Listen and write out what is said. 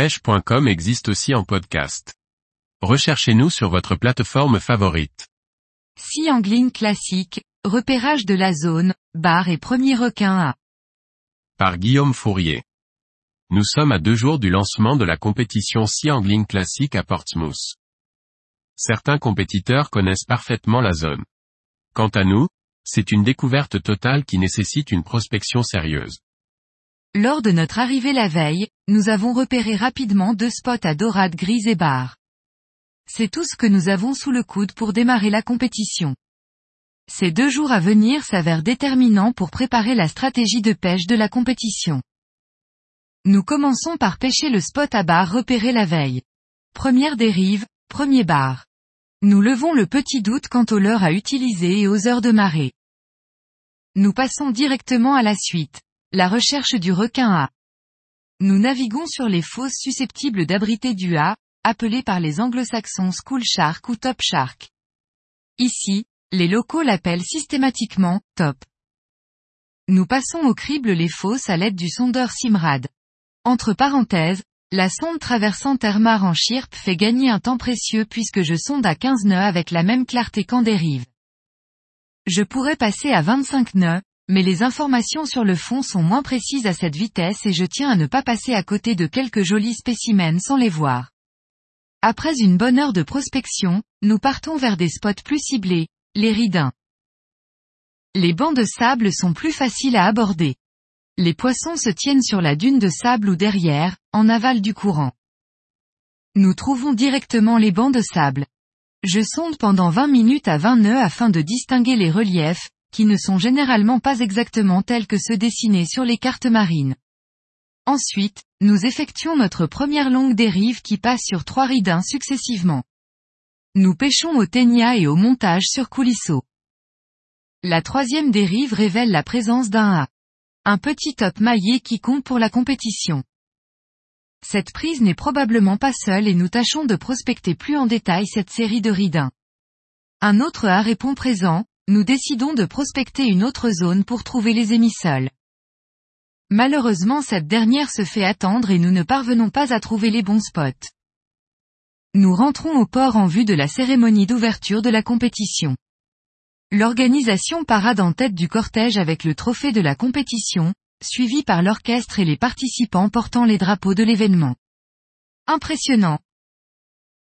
pêche.com existe aussi en podcast. Recherchez-nous sur votre plateforme favorite. Sea Angling classique, repérage de la zone, bar et premier requin à. Par Guillaume Fourier. Nous sommes à deux jours du lancement de la compétition Sea Angling classique à Portsmouth. Certains compétiteurs connaissent parfaitement la zone. Quant à nous, c'est une découverte totale qui nécessite une prospection sérieuse. Lors de notre arrivée la veille, nous avons repéré rapidement deux spots à dorade grise et barre. C'est tout ce que nous avons sous le coude pour démarrer la compétition. Ces deux jours à venir s'avèrent déterminants pour préparer la stratégie de pêche de la compétition. Nous commençons par pêcher le spot à barre repéré la veille. Première dérive, premier bar. Nous levons le petit doute quant aux leurres à utiliser et aux heures de marée. Nous passons directement à la suite. La recherche du requin A. Nous naviguons sur les fosses susceptibles d'abriter du A, appelé par les anglo-saxons School Shark ou Top Shark. Ici, les locaux l'appellent systématiquement Top. Nous passons au crible les fosses à l'aide du sondeur Simrad. Entre parenthèses, la sonde traversant Termar en Chirp fait gagner un temps précieux puisque je sonde à 15 nœuds avec la même clarté qu'en dérive. Je pourrais passer à 25 nœuds, mais les informations sur le fond sont moins précises à cette vitesse et je tiens à ne pas passer à côté de quelques jolis spécimens sans les voir. Après une bonne heure de prospection, nous partons vers des spots plus ciblés, les ridins. Les bancs de sable sont plus faciles à aborder. Les poissons se tiennent sur la dune de sable ou derrière, en aval du courant. Nous trouvons directement les bancs de sable. Je sonde pendant 20 minutes à 20 nœuds afin de distinguer les reliefs, qui ne sont généralement pas exactement tels que ceux dessinés sur les cartes marines. Ensuite, nous effectuons notre première longue dérive qui passe sur trois ridins successivement. Nous pêchons au ténia et au montage sur coulisseau. La troisième dérive révèle la présence d'un A. Un petit top maillé qui compte pour la compétition. Cette prise n'est probablement pas seule et nous tâchons de prospecter plus en détail cette série de ridins. Un autre A répond présent, nous décidons de prospecter une autre zone pour trouver les émissoles. Malheureusement cette dernière se fait attendre et nous ne parvenons pas à trouver les bons spots. Nous rentrons au port en vue de la cérémonie d'ouverture de la compétition. L'organisation parade en tête du cortège avec le trophée de la compétition, suivi par l'orchestre et les participants portant les drapeaux de l'événement. Impressionnant,